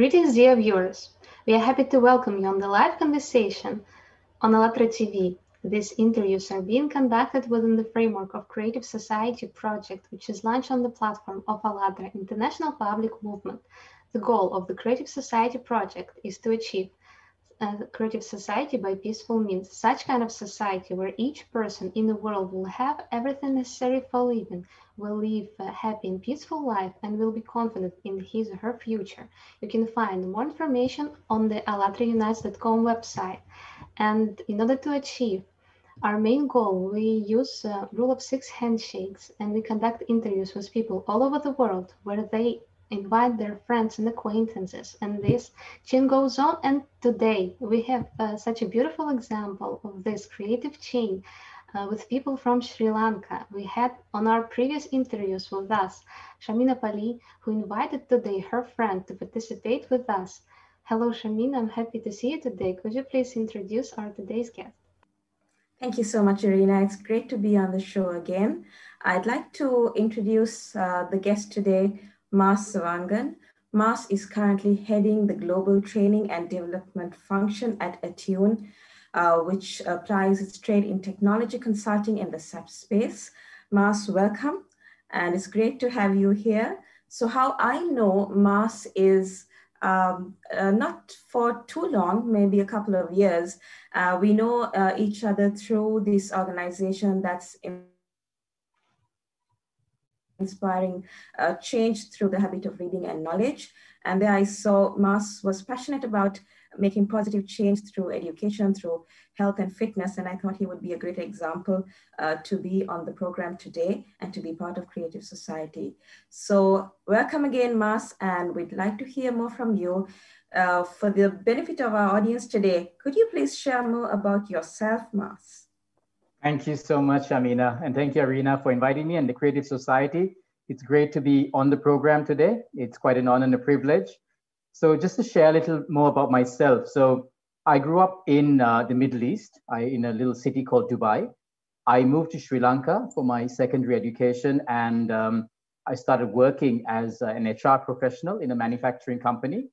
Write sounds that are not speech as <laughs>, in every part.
Greetings, dear viewers. We are happy to welcome you on the live conversation on ALLATRA TV. These interviews are being conducted within the framework of Creative Society project, which is launched on the platform of ALLATRA International Public Movement. The goal of the Creative Society project is to achieve a creative society by peaceful means, such kind of society where each person in the world will have everything necessary for living, will live a happy and peaceful life, and will be confident in his or her future. You can find more information on the allatraunites.com website. And in order to achieve our main goal, we use uh, rule of six handshakes and we conduct interviews with people all over the world where they invite their friends and acquaintances and this chain goes on and today we have uh, such a beautiful example of this creative chain uh, with people from Sri Lanka. We had on our previous interviews with us Shamina Pali, who invited today her friend to participate with us. Hello, Shamina. I'm happy to see you today. Could you please introduce our today's guest? Thank you so much, Irina. It's great to be on the show again. I'd like to introduce uh, the guest today, Mas Savangan. Mas is currently heading the global training and development function at Attune, uh, which applies its trade in technology consulting in the SAP space. Mas, welcome, and it's great to have you here. So how I know Mas is um, uh, not for too long, maybe a couple of years. Uh, we know uh, each other through this organization that's in inspiring uh, change through the habit of reading and knowledge. And there I saw Mas was passionate about making positive change through education, through health and fitness. And I thought he would be a great example uh, to be on the program today and to be part of Creative Society. So welcome again, Mas, and we'd like to hear more from you. Uh, for the benefit of our audience today, could you please share more about yourself, Mas? Thank you so much, Shamina. And thank you, Irina, for inviting me and the Creative Society. It's great to be on the program today. It's quite an honor and a privilege. So just to share a little more about myself. So I grew up in uh, the Middle East, I, in a little city called Dubai. I moved to Sri Lanka for my secondary education and um, I started working as an HR professional in a manufacturing company.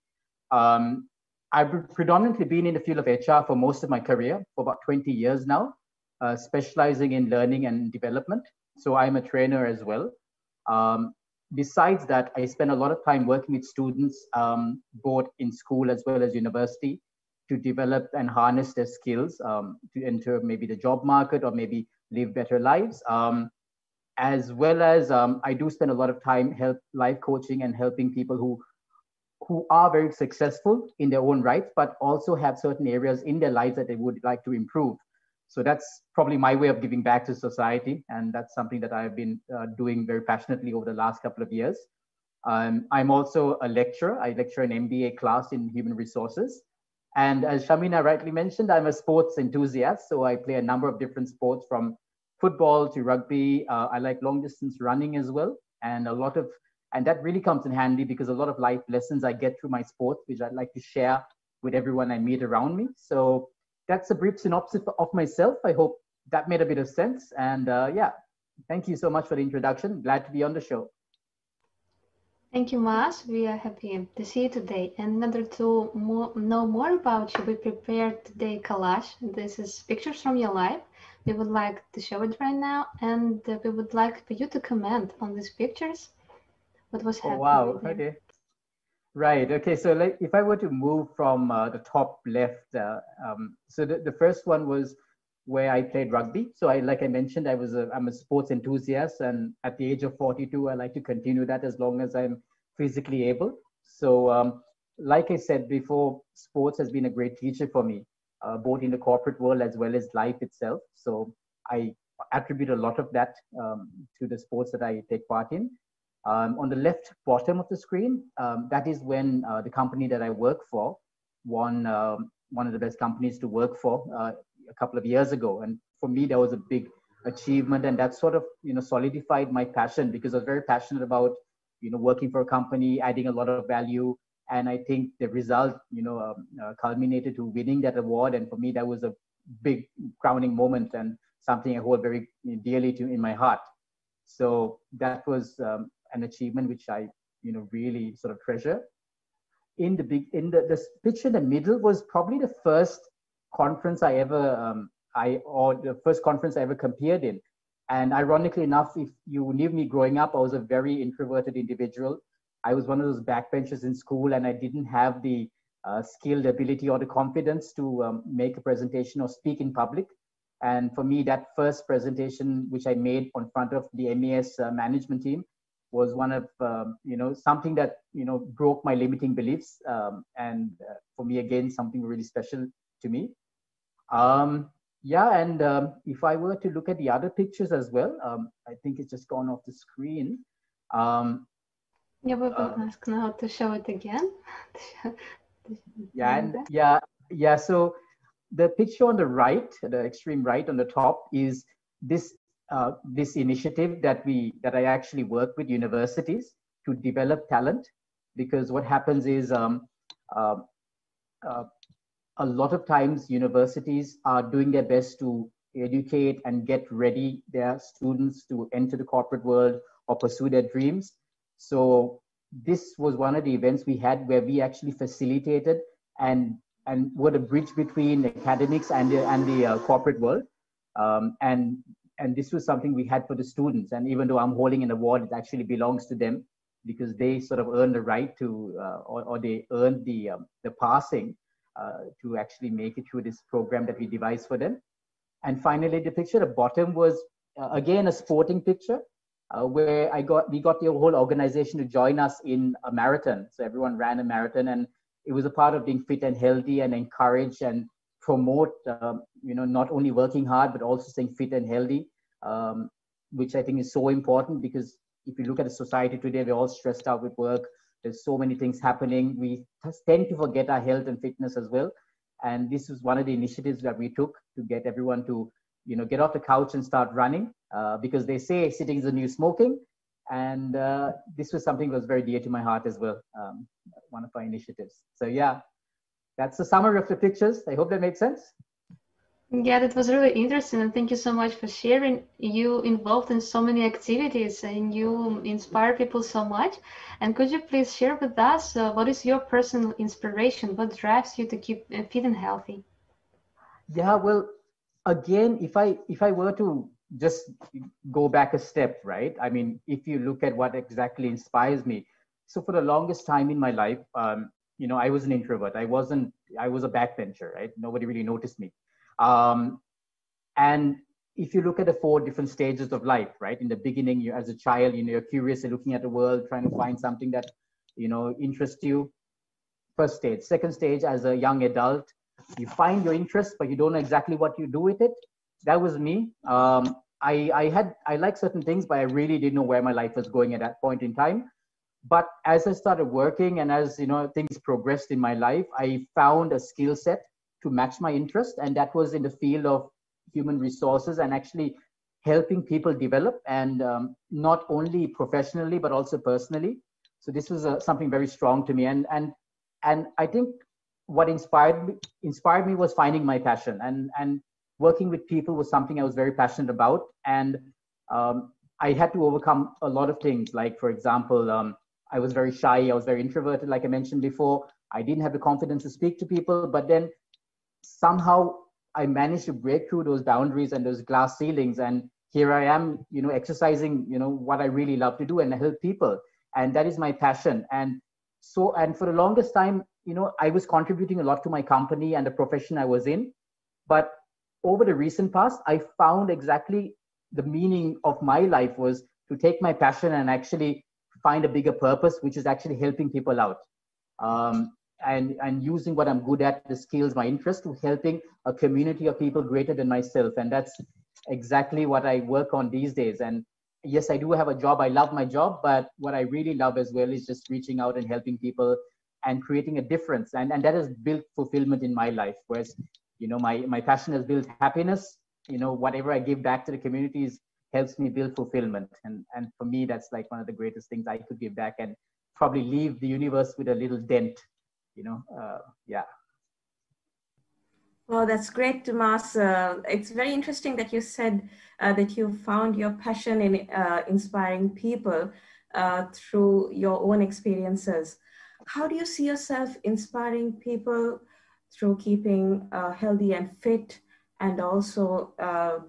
Um, I've predominantly been in the field of HR for most of my career, for about 20 years now uh, specializing in learning and development. So I'm a trainer as well. Um, besides that, I spend a lot of time working with students, um, both in school as well as university, to develop and harness their skills um, to enter maybe the job market or maybe live better lives. Um, as well as um, I do spend a lot of time help life coaching and helping people who who are very successful in their own rights, but also have certain areas in their lives that they would like to improve. So that's probably my way of giving back to society. And that's something that I've been uh, doing very passionately over the last couple of years. Um, I'm also a lecturer. I lecture an MBA class in human resources. And as Shamina rightly mentioned, I'm a sports enthusiast. So I play a number of different sports from football to rugby. Uh, I like long distance running as well. And a lot of, and that really comes in handy because a lot of life lessons I get through my sports, which I'd like to share with everyone I meet around me. So that's a brief synopsis of myself. I hope that made a bit of sense. And uh, yeah, thank you so much for the introduction. Glad to be on the show. Thank you, Mas. We are happy to see you today. And in order to more, know more about you, we prepared today collage. This is pictures from your life. We would like to show it right now, and uh, we would like for you to comment on these pictures. What was happening? Oh, wow. Okay. Right. Okay. So, like, if I were to move from uh, the top left, uh, um, so the, the first one was where I played rugby. So, I like I mentioned, I was a I'm a sports enthusiast, and at the age of 42, I like to continue that as long as I'm physically able. So, um, like I said before, sports has been a great teacher for me, uh, both in the corporate world as well as life itself. So, I attribute a lot of that um, to the sports that I take part in. Um, on the left bottom of the screen, um, that is when uh, the company that I work for won um, one of the best companies to work for uh, a couple of years ago. And for me, that was a big achievement, and that sort of you know solidified my passion because I was very passionate about you know working for a company, adding a lot of value. And I think the result, you know, um, uh, culminated to winning that award. And for me, that was a big crowning moment and something I hold very dearly to in my heart. So that was um, an achievement which I, you know, really sort of treasure. in the big in the, the picture in the middle was probably the first conference I ever um, I or the first conference I ever compared in. And ironically enough, if you knew me growing up, I was a very introverted individual. I was one of those backbenchers in school, and I didn't have the uh, skilled ability or the confidence to um, make a presentation or speak in public. And for me, that first presentation, which I made on front of the MES uh, management team, was one of um, you know something that you know broke my limiting beliefs, um, and uh, for me again something really special to me. Um, yeah, and um, if I were to look at the other pictures as well, um, I think it's just gone off the screen. Um, yeah, we will ask now to show it again. <laughs> yeah, and yeah, yeah. So the picture on the right, the extreme right on the top, is this uh, this initiative that we that I actually work with universities to develop talent, because what happens is um, uh, uh, a lot of times universities are doing their best to educate and get ready their students to enter the corporate world or pursue their dreams. So this was one of the events we had where we actually facilitated and and were the bridge between academics and the and the uh, corporate world. Um, and and this was something we had for the students. And even though I'm holding an award, it actually belongs to them because they sort of earned the right to, uh, or, or, they earned the um, the passing uh, to actually make it through this program that we devised for them. And finally, the picture at the bottom was uh, again a sporting picture uh, where I got we got the whole organization to join us in a marathon. So everyone ran a marathon, and it was a part of being fit and healthy and encouraged and promote. Um, you know, not only working hard but also staying fit and healthy, um, which I think is so important because if you look at the society today, we're all stressed out with work. There's so many things happening. We tend to forget our health and fitness as well. And this was one of the initiatives that we took to get everyone to you know, get off the couch and start running uh, because they say sitting is the new smoking. And uh, this was something that was very dear to my heart as well, um, one of our initiatives. So yeah, that's the summary of the pictures. I hope that made sense. Yeah, that was really interesting, and thank you so much for sharing. You involved in so many activities, and you inspire people so much. And could you please share with us uh, what is your personal inspiration? What drives you to keep uh, fit and healthy? Yeah, well, again, if I if I were to just go back a step, right? I mean, if you look at what exactly inspires me, so for the longest time in my life, um, you know, I was an introvert. I wasn't. I was a backbencher, right? Nobody really noticed me. Um, and if you look at the four different stages of life, right? In the beginning, you as a child, you know, you're curious, you're looking at the world, trying to find something that, you know, interests you. First stage. Second stage, as a young adult, you find your interest but you don't know exactly what you do with it that was me um, I, I had i like certain things but i really didn't know where my life was going at that point in time but as i started working and as you know things progressed in my life i found a skill set to match my interest. And that was in the field of human resources and actually helping people develop and um, not only professionally but also personally. So this was uh, something very strong to me. And and and i think what inspired me, inspired me was finding my passion. And and working with people was something I was very passionate about. And um, I had to overcome a lot of things. Like for example um, I was very shy I was very introverted like I mentioned before I didn't have the confidence to speak to people but then somehow I managed to break through those boundaries and those glass ceilings and here I am you know exercising you know what I really love to do and help people and that is my passion and so and for the longest time you know, I was contributing a lot to my company and the profession I was in. But over the recent past, I found exactly the meaning of my life was to take my passion and actually find a bigger purpose, which is actually helping people out. Um, and, and using what I'm good at, the skills, my interest to helping a community of people greater than myself. And that's exactly what I work on these days. And yes, I do have a job. I love my job, but what I really love as well is just reaching out and helping people and creating a difference and, and that has built fulfillment in my life whereas you know my, my passion has built happiness you know whatever i give back to the communities helps me build fulfillment and and for me that's like one of the greatest things i could give back and probably leave the universe with a little dent you know uh, yeah well, that's great, Tomas. Uh, it's very interesting that you said uh, that you found your passion in uh, inspiring people uh, through your own experiences. how do you see yourself inspiring people through keeping uh, healthy and fit and also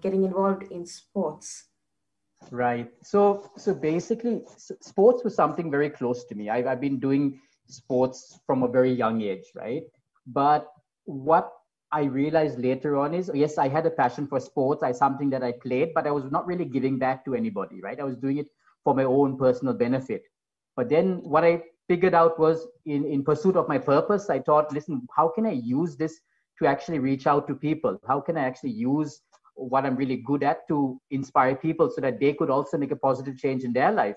getting involved in sports? Right. So, so basically, sports was something very close to me. I've, I've been doing sports from a very young age, right? But what I realized later on is yes, I had a passion for sports. I something that I played, but I was not really giving back to anybody, right? I was doing it for my own personal benefit. But then what I figured out was in, in pursuit of my purpose, I thought, listen, how can I use this to actually reach out to people? How can I actually use what I'm really good at to inspire people so that they could also make a positive change in their life?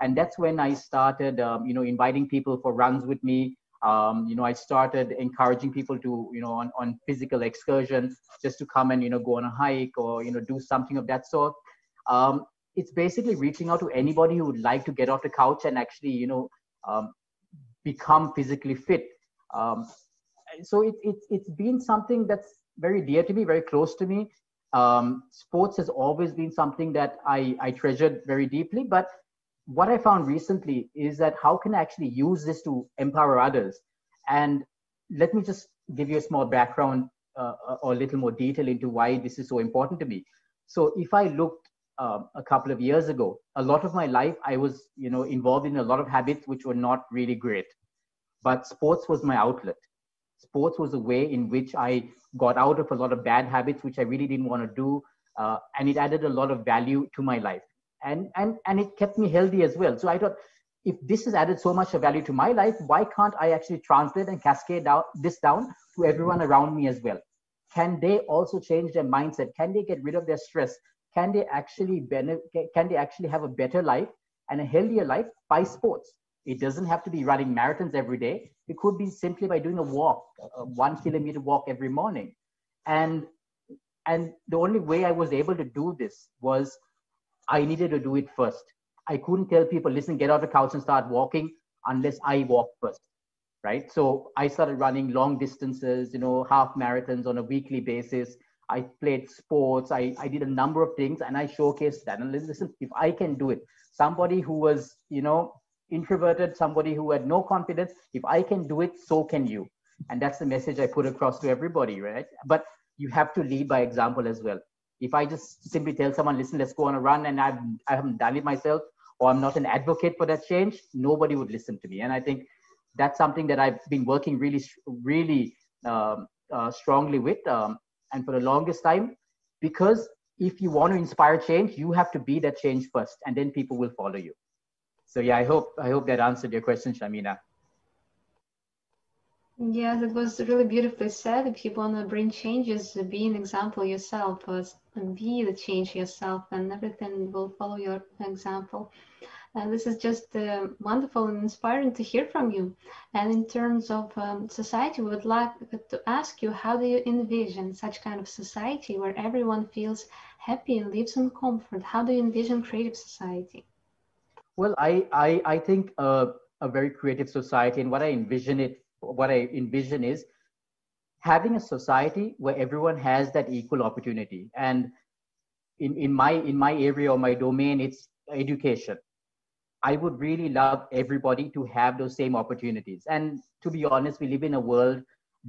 And that's when I started, um, you know, inviting people for runs with me. Um, you know, I started encouraging people to, you know, on, on physical excursions, just to come and, you know, go on a hike or, you know, do something of that sort. Um, it's basically reaching out to anybody who would like to get off the couch and actually, you know, um, become physically fit. Um, so it, it, it's been something that's very dear to me, very close to me. Um, sports has always been something that I, I treasured very deeply. But what I found recently is that how can I actually use this to empower others? And let me just give you a small background uh, or a little more detail into why this is so important to me. So if I looked uh, a couple of years ago, a lot of my life I was, you know, involved in a lot of habits which were not really great. But sports was my outlet sports was a way in which I got out of a lot of bad habits, which I really didn't want to do. Uh, and it added a lot of value to my life. And, and, and it kept me healthy as well. So I thought, if this has added so much of value to my life, why can't I actually translate and cascade out this down to everyone around me as well? Can they also change their mindset? Can they get rid of their stress? Can they actually benefit, can they actually have a better life and a healthier life by sports? It doesn't have to be running marathons every day. It could be simply by doing a walk, a one kilometer walk every morning. And and the only way I was able to do this was I needed to do it first. I couldn't tell people, listen, get out of the couch and start walking unless I walk first. Right. So I started running long distances, you know, half marathons on a weekly basis. I played sports. I, I did a number of things and I showcased that. And listen, if I can do it, somebody who was, you know, introverted, somebody who had no confidence. If I can do it, so can you. And that's the message I put across to everybody, right? But you have to lead by example as well. If I just simply tell someone, listen, let's go on a run, and I've, I haven't done it myself, or I'm not an advocate for that change, nobody would listen to me. And I think that's something that I've been working really, really um, uh, strongly with, um, and for the longest time, because if you want to inspire change, you have to be that change first, and then people will follow you so yeah, I hope I hope that answered your question, Shamina. Yeah, that was really beautifully said. If you want to bring changes, be an example yourself, and be the change yourself, and everything will follow your example. And this is just uh, wonderful and inspiring to hear from you. And in terms of um, society, we would like to ask you how do you envision such kind of society where everyone feels happy and lives in comfort? How do you envision creative society? Well, I I, I think uh, a very creative society, and what I envision it, what I envision is having a society where everyone has that equal opportunity. And in, in my in my area or my domain, it's education. I would really love everybody to have those same opportunities. And to be honest, we live in a world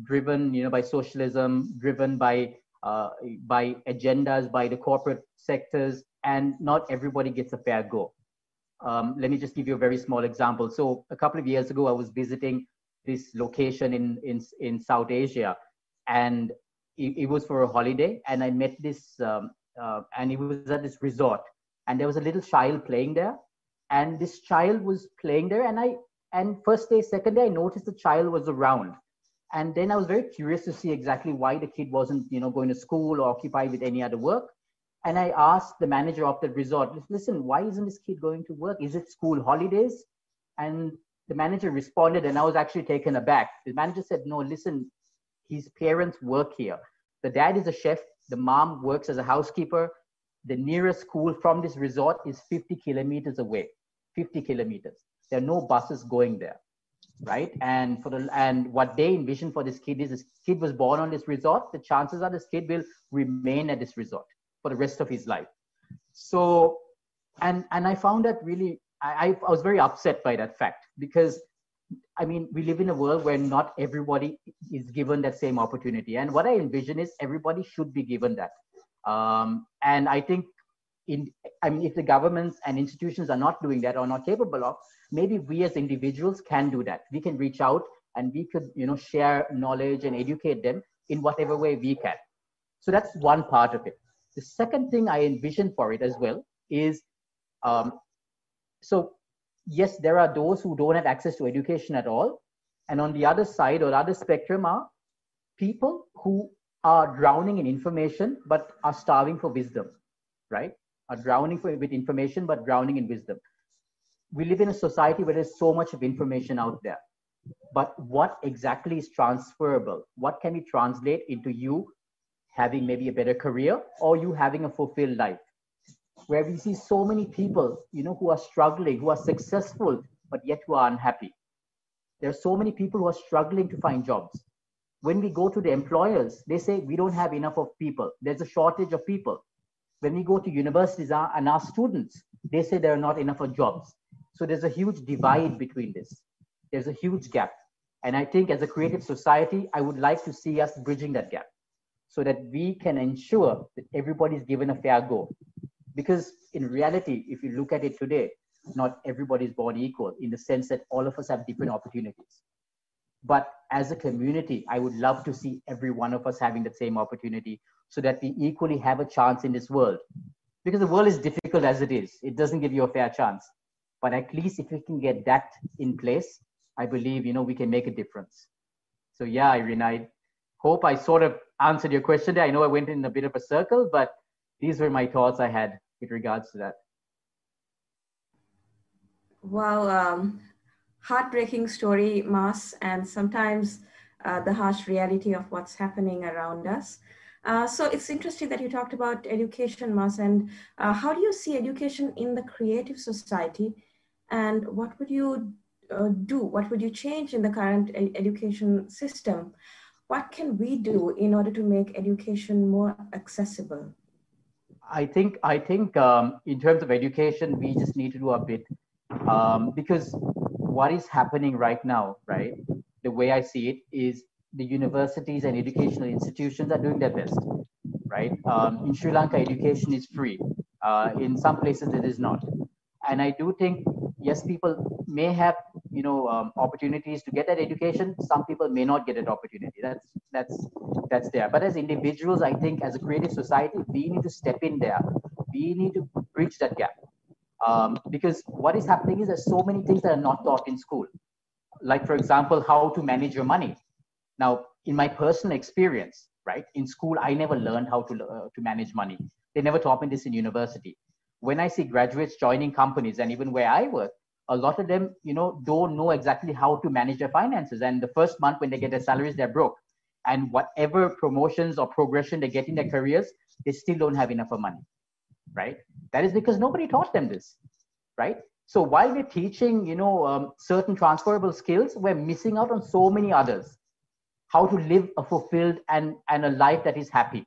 driven, you know, by socialism, driven by uh, by agendas, by the corporate sectors, and not everybody gets a fair go. Um, let me just give you a very small example. So a couple of years ago, I was visiting this location in, in, in South Asia, and it, it was for a holiday. And I met this, um, uh, and it was at this resort, and there was a little child playing there, and this child was playing there, and I, and first day, second day, I noticed the child was around, and then I was very curious to see exactly why the kid wasn't, you know, going to school or occupied with any other work. And I asked the manager of the resort, listen, why isn't this kid going to work? Is it school holidays? And the manager responded, and I was actually taken aback. The manager said, no, listen, his parents work here. The dad is a chef, the mom works as a housekeeper. The nearest school from this resort is 50 kilometers away, 50 kilometers. There are no buses going there, right? And for the and what they envision for this kid is this kid was born on this resort. The chances are this kid will remain at this resort for the rest of his life. So, and and I found that really, I, I was very upset by that fact because I mean, we live in a world where not everybody is given that same opportunity. And what I envision is everybody should be given that. Um, and I think in, I mean, if the governments and institutions are not doing that or not capable of, maybe we as individuals can do that. We can reach out and we could, you know, share knowledge and educate them in whatever way we can. So that's one part of it. The second thing I envision for it as well is, um, so yes, there are those who don't have access to education at all. And on the other side or other spectrum are people who are drowning in information but are starving for wisdom, right? Are drowning for, with information but drowning in wisdom. We live in a society where there's so much of information out there. But what exactly is transferable? What can we translate into you having maybe a better career or you having a fulfilled life? where we see so many people, you know, who are struggling, who are successful, but yet who are unhappy. There are so many people who are struggling to find jobs. When we go to the employers, they say we don't have enough of people. There's a shortage of people. When we go to universities and our students, they say there are not enough of jobs. So there's a huge divide between this. There's a huge gap. And I think as a creative society, I would like to see us bridging that gap so that we can ensure that everybody is given a fair go. Because in reality, if you look at it today, not everybody is born equal in the sense that all of us have different opportunities. But as a community, I would love to see every one of us having the same opportunity so that we equally have a chance in this world. Because the world is difficult as it is, it doesn't give you a fair chance. But at least if we can get that in place, I believe you know we can make a difference. So yeah, Irina, I hope I sort of answered your question there. I know I went in a bit of a circle, but these were my thoughts I had with regards to that? Wow, um, heartbreaking story, Mas, and sometimes uh, the harsh reality of what's happening around us. Uh, so it's interesting that you talked about education, Mas, and uh, how do you see education in the creative society? And what would you uh, do? What would you change in the current education system? What can we do in order to make education more accessible? I think I think um, in terms of education, we just need to do a bit um, because what is happening right now, right? The way I see it is the universities and educational institutions are doing their best, right? Um, in Sri Lanka, education is free. Uh, in some places, it is not, and I do think yes, people may have you know um, opportunities to get that education some people may not get that opportunity. That's that's that's there. But as individuals i think as a creative society we need to step in there. We need to bridge that gap. Um, because what is happening is there's so many things that are not taught in school. Like for example how to manage your money. Now in my personal experience right in school i never learned how to uh, to manage money. They never taught me this in university. When i see graduates joining companies and even where i work a lot of them, you know, don't know exactly how to manage their finances. And the first month when they get their salaries, they're broke. And whatever promotions or progression they get in their careers, they still don't have enough of money, right? That is because nobody taught them this, right? So while we're teaching, you know, um, certain transferable skills, we're missing out on so many others. How to live a fulfilled and, and a life that is happy,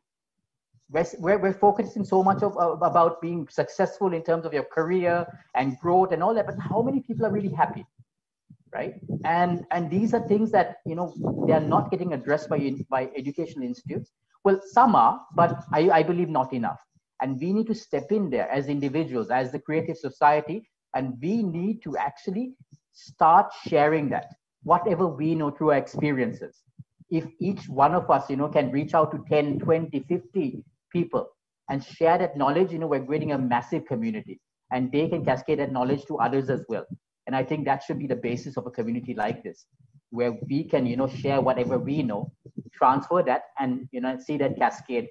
we're, we're focusing so much of, uh, about being successful in terms of your career and growth and all that but how many people are really happy right? And and these are things that you know they are not getting addressed by by educational institutes. Well some are but i, I believe not enough. And we need to step in there as individuals as the creative society and we need to actually start sharing that whatever we know through our experiences. If each one of us you know can reach out to 10 20 50 people and share that knowledge, you know, we're creating a massive community and they can cascade that knowledge to others as well. And I think that should be the basis of a community like this, where we can, you know, share whatever we know, transfer that and, you know, see that cascade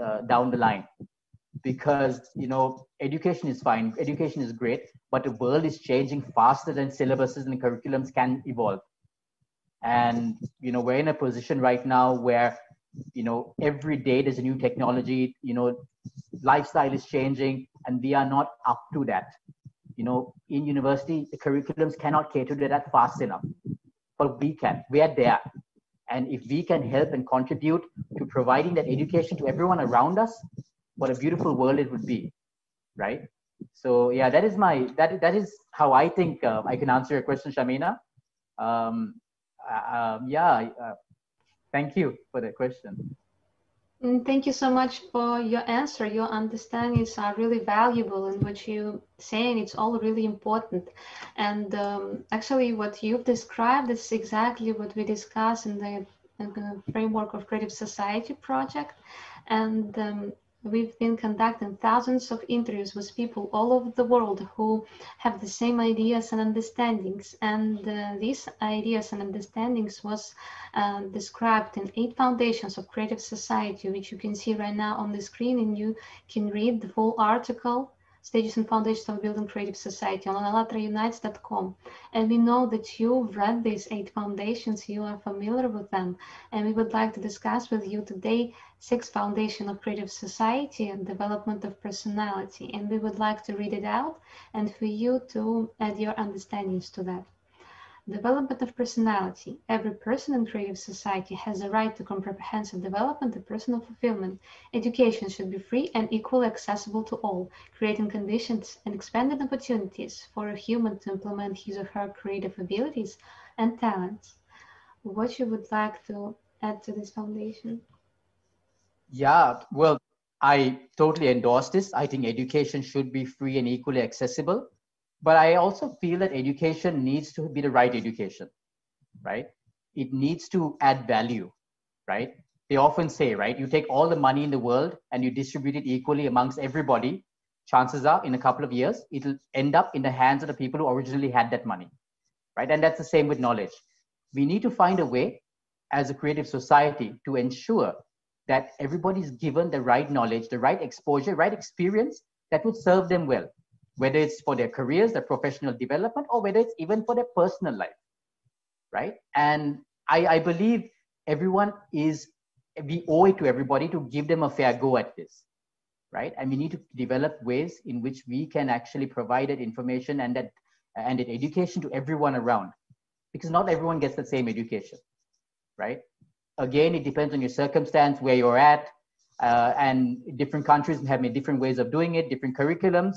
uh, down the line. Because, you know, education is fine, education is great, but the world is changing faster than syllabuses and curriculums can evolve. And, you know, we're in a position right now where you know every day there's a new technology you know lifestyle is changing and we are not up to that. You know in university the curriculums cannot cater to that fast enough but we can. We are there. And if we can help and contribute to providing that education to everyone around us what a beautiful world it would be right? So yeah that is my that that is how i think uh, i can answer your question shamina. Um, uh, um, yeah, uh, thank you for the question. Mm, thank you so much for your answer. Your understandings are really valuable, and what you're saying it's all really important. And um, actually, what you've described is exactly what we discussed in the, in the framework of Creative Society project. And um, We've been conducting thousands of interviews with people all over the world who have the same ideas and understandings. And uh, these ideas and understandings was uh, described in eight foundations of creative society, which you can see right now on the screen. And you can read the full article Stages and Foundations of Building Creative Society on allatraunites.com. And we know that you've read these eight foundations, you are familiar with them, and we would like to discuss with you today six foundation of creative society and development of personality. And we would like to read it out and for you to add your understandings to that. Development of personality. Every person in creative society has a right to comprehensive development and personal fulfillment. Education should be free and equally accessible to all, creating conditions and expanded opportunities for a human to implement his or her creative abilities and talents. What you would like to add to this foundation? Yeah, well, I totally endorse this. I think education should be free and equally accessible but i also feel that education needs to be the right education right? It needs to add value right? They often say right you take all the money in the world and you distribute it equally amongst everybody chances are in a couple of years it'll end up in the hands of the people who originally had that money right? And that's the same with knowledge. We need to find a way as a creative society to ensure that everybody is given the right knowledge the right exposure right experience that would serve them well whether it's for their careers, their professional development, or whether it's even for their personal life, right? And I, I believe everyone is, we owe it to everybody to give them a fair go at this, right? And we need to develop ways in which we can actually provide that information and that and that education to everyone around, because not everyone gets the same education, right? Again, it depends on your circumstance, where you're at, uh, and different countries have different ways of doing it, different curriculums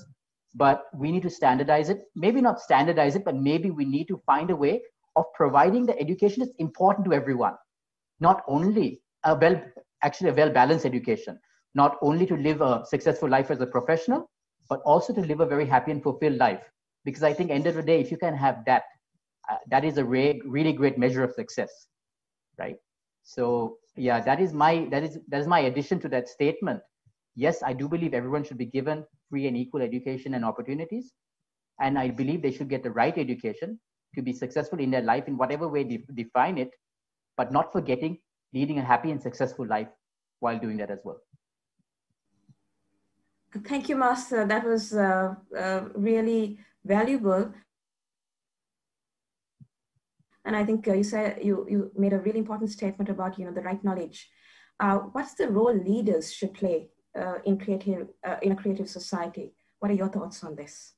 but we need to standardize it. Maybe not standardize it but maybe we need to find a way of providing the education that's important to everyone. Not only a well actually a well balanced education. Not only to live a successful life as a professional but also to live a very happy and fulfilled life. Because i think end of the day if you can have that uh, that is a re- really great measure of success right? So yeah that is my that is that is my addition to that statement. Yes, I do believe everyone should be given free and equal education and opportunities. And I believe they should get the right education to be successful in their life in whatever way they define it, but not forgetting leading a happy and successful life while doing that as well. Thank you, Master. That was uh, uh, really valuable. And I think uh, you said you, you made a really important statement about you know the right knowledge. Uh, what's the role leaders should play uh, in creative uh, in a creative society. What are your thoughts on this?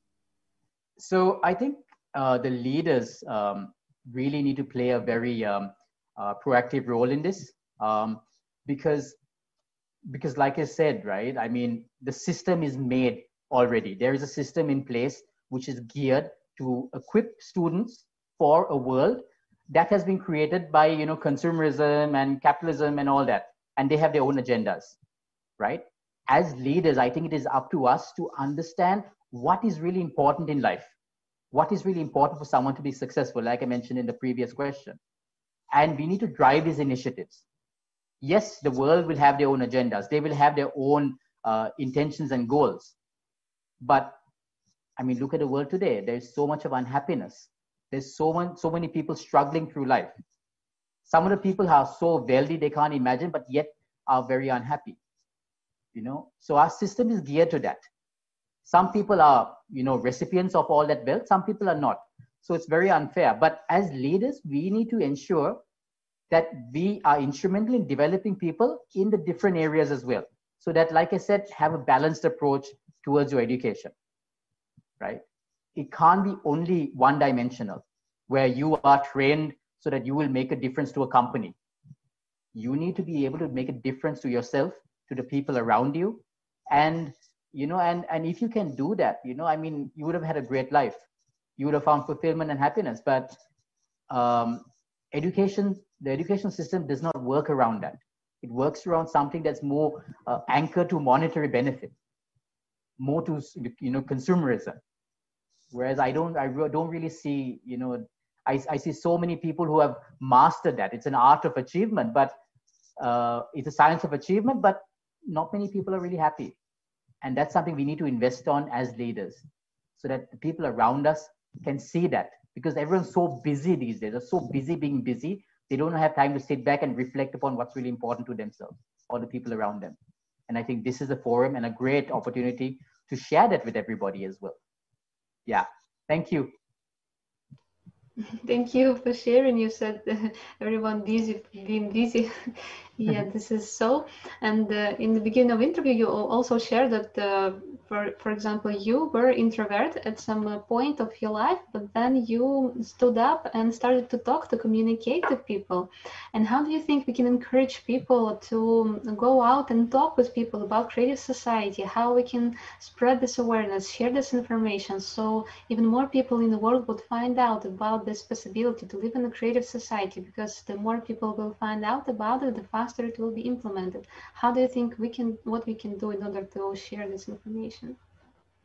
So I think uh, the leaders um, really need to play a very um, uh, proactive role in this um, because because like I said, right? I mean, the system is made already. There is a system in place which is geared to equip students for a world that has been created by you know consumerism and capitalism and all that and they have their own agendas right as leaders, I think it is up to us to understand what is really important in life. What is really important for someone to be successful, like I mentioned in the previous question. And we need to drive these initiatives. Yes, the world will have their own agendas, they will have their own uh, intentions and goals. But I mean, look at the world today. There's so much of unhappiness. There's so, much, so many people struggling through life. Some of the people are so wealthy they can't imagine, but yet are very unhappy you know. So our system is geared to that. Some people are you know recipients of all that wealth some people are not. So it's very unfair. But as leaders we need to ensure that we are instrumental in developing people in the different areas as well. So that like i said have a balanced approach towards your education right? It can't be only one dimensional where you are trained so that you will make a difference to a company. You need to be able to make a difference to yourself to the people around you and you know and and if you can do that you know i mean you would have had a great life you would have found fulfillment and happiness but um, education, the education system does not work around that. It works around something that's more uh, anchored to monetary benefit, more to you know consumerism. Whereas I don't, I don't really see, you know, I, I see so many people who have mastered that. It's an art of achievement, but uh, it's a science of achievement, but not many people are really happy. And that's something we need to invest on as leaders so that the people around us can see that because everyone's so busy these days. They're so busy being busy. They don't have time to sit back and reflect upon what's really important to themselves or the people around them. And I think this is a forum and a great opportunity to share that with everybody as well. Yeah, thank you. Thank you for sharing. You said <laughs> everyone busy, being busy. Yeah, this is so. And uh, in the beginning of interview, you also shared that, uh, for for example, you were introvert at some uh, point of your life, but then you stood up and started to talk, to communicate to people. And how do you think we can encourage people to go out and talk with people about creative society? How we can spread this awareness, share this information, so even more people in the world would find out about this possibility to live in a creative society? Because the more people will find out about it, the faster faster it will be implemented. How do you think we can, what we can do in order to share this information?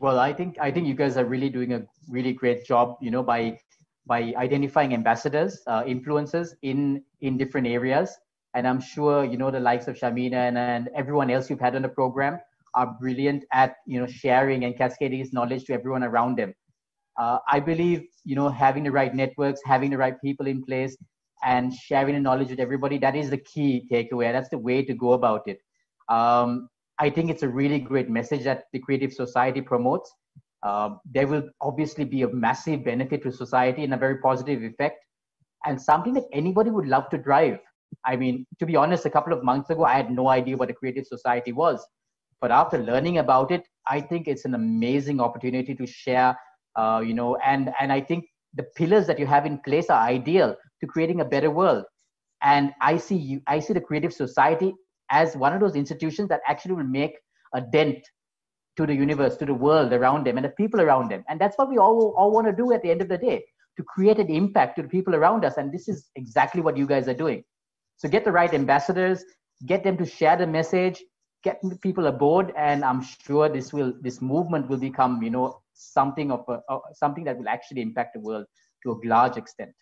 Well, I think I think you guys are really doing a really great job, you know, by by identifying ambassadors, uh, influencers in in different areas. And I'm sure you know the likes of Shamina and, and everyone else you've had on the program are brilliant at you know sharing and cascading his knowledge to everyone around them. Uh, I believe you know having the right networks, having the right people in place, and sharing the knowledge with everybody. That is the key takeaway. That's the way to go about it. Um, I think it's a really great message that the Creative Society promotes. Uh, there will obviously be a massive benefit to society and a very positive effect, and something that anybody would love to drive. I mean, to be honest, a couple of months ago, I had no idea what a Creative Society was. But after learning about it, I think it's an amazing opportunity to share, uh, you know, and, and I think the pillars that you have in place are ideal to creating a better world. And I see you, I see the Creative Society as one of those institutions that actually will make a dent to the universe, to the world around them, and the people around them. And that's what we all all want to do at the end of the day to create an impact to the people around us. And this is exactly what you guys are doing. So get the right ambassadors, get them to share the message, get people aboard, and I'm sure this will this movement will become you know something of a, uh, something that will actually impact the world to a large extent.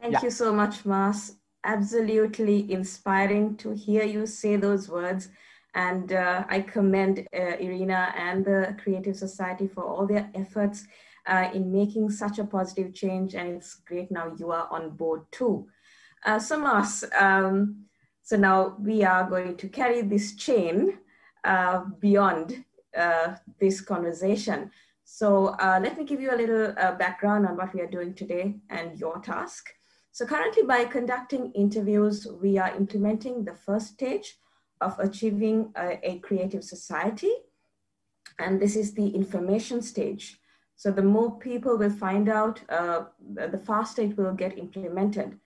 Thank yeah. you so much, Mas. Absolutely inspiring to hear you say those words. And uh, I commend uh, Irina and the Creative Society for all their efforts uh, in making such a positive change. And it's great now you are on board too. Uh, so, Mas, um, so now we are going to carry this chain uh, beyond this conversation. So let me give you a little background on what we are doing today and your task. So currently by conducting interviews, we are implementing the first stage of achieving a, a creative society. And this is the information stage. So the more people will find out, uh, the faster it will get implemented.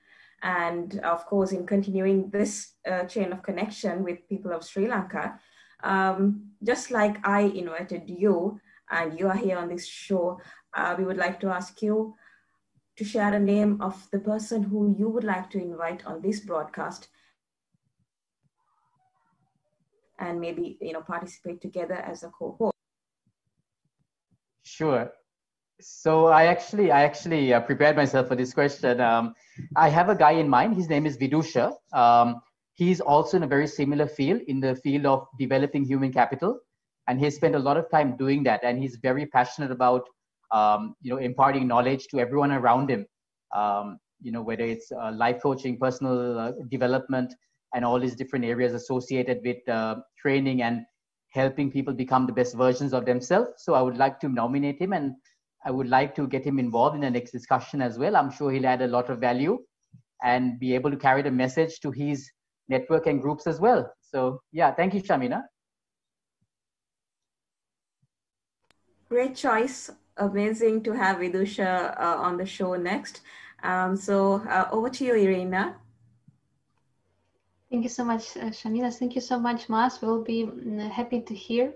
And of course, in continuing this uh, chain of connection with people of Sri Lanka, um, just like I invited you and you are here on this show, uh, we would like to ask you, to share a name of the person who you would like to invite on this broadcast and maybe you know participate together as a cohort sure. So i actually i actually uh, prepared myself for this question. Um, i have a guy in mind. His name is vidusha. Um, he's also in a very similar field in the field of developing human capital and he spent a lot of time doing that and he's very passionate about um, you know, imparting knowledge to everyone around him. Um, you know, whether it's uh, life coaching, personal uh, development, and all these different areas associated with uh, training and helping people become the best versions of themselves. So I would like to nominate him and I would like to get him involved in the next discussion as well. I'm sure he'll add a lot of value and be able to carry the message to his network and groups as well. So yeah, thank you, Shamina. Great choice amazing to have Vidusha uh, on the show next. Um, so uh, over to you, Irina. Thank you so much, uh, Shamina. Thank you so much, Mas. We'll be mm, happy to hear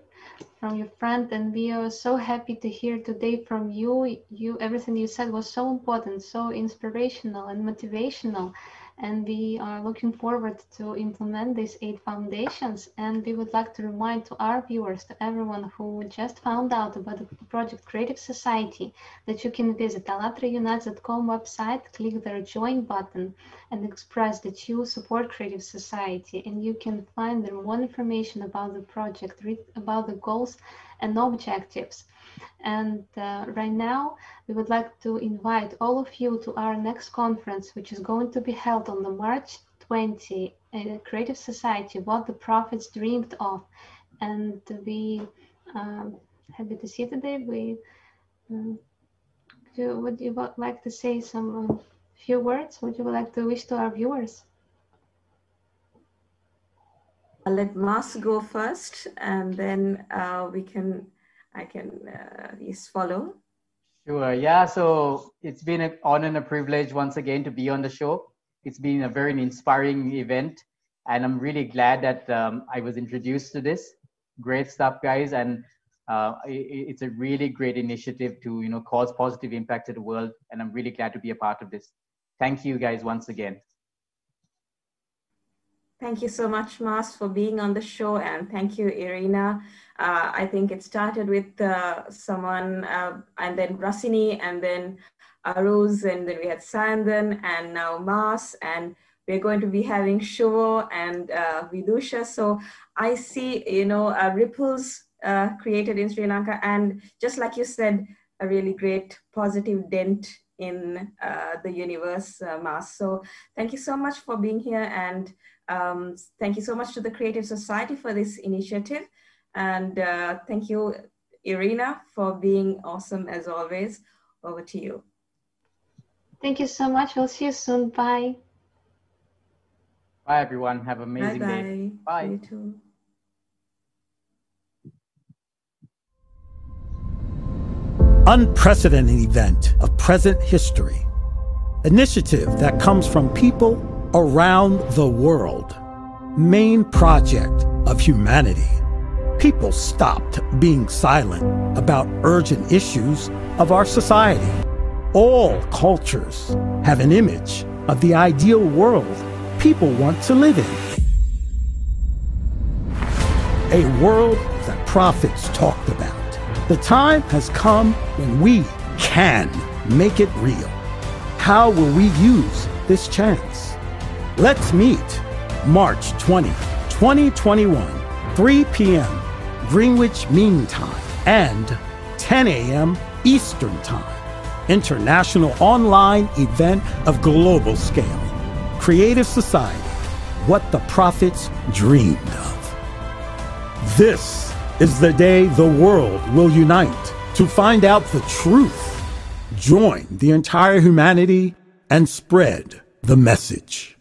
from your friend, and we are so happy to hear today from you. You, everything you said was so important, so inspirational and motivational and we are looking forward to implement these eight foundations. And we would like to remind to our viewers to everyone who just found out about the project creative society that you can visit allatraunites.com website click the join button and express that you support creative society. And you can find there more information about the project read about the goals and objectives and uh, right now, we would like to invite all of you to our next conference, which is going to be held on the March 20, uh, Creative Society, What the Prophets Dreamed of. And we um, happy to see today. We um, do, would you like to say some uh, few words? Would you like to wish to our viewers? I'll let Mas go first, and then uh, we can I can uh, follow. Sure. Yeah. So it's been an honor and a privilege once again to be on the show. It's been a very inspiring event, and I'm really glad that um, I was introduced to this. Great stuff, guys, and uh, it, it's a really great initiative to you know cause positive impact to the world, and I'm really glad to be a part of this. Thank you, guys, once again. Thank you so much, Mas, for being on the show, and thank you, Irina. Uh, I think it started with uh, someone, uh, and then Brasini, and then Aruz, and then we had Sandan, and now Mas, and we're going to be having Shuvo and uh, Vidusha. So I see, you know, uh, ripples uh, created in Sri Lanka, and just like you said, a really great positive dent in the universe, Mas. So thank you so much for being here and. Um, thank you so much to the Creative Society for this initiative. And uh, thank you, Irina, for being awesome as always. Over to you. Thank you so much. We'll see you soon. Bye. Bye, everyone. Have an amazing Bye-bye. day. Bye. You too. Unprecedented event of present history. Initiative that comes from people around the world. Main project of humanity. People stopped being silent about urgent issues of our society. All cultures have an image of the ideal world people want to live in. A world that prophets talked about. The time has come when we can make it real. How will we use this chance? Let's meet March 20, 2021, 3 p.m. Greenwich Mean Time and 10 a.m. Eastern Time. International online event of global scale. Creative Society, what the prophets dreamed of. This is the day the world will unite to find out the truth. Join the entire humanity and spread the message.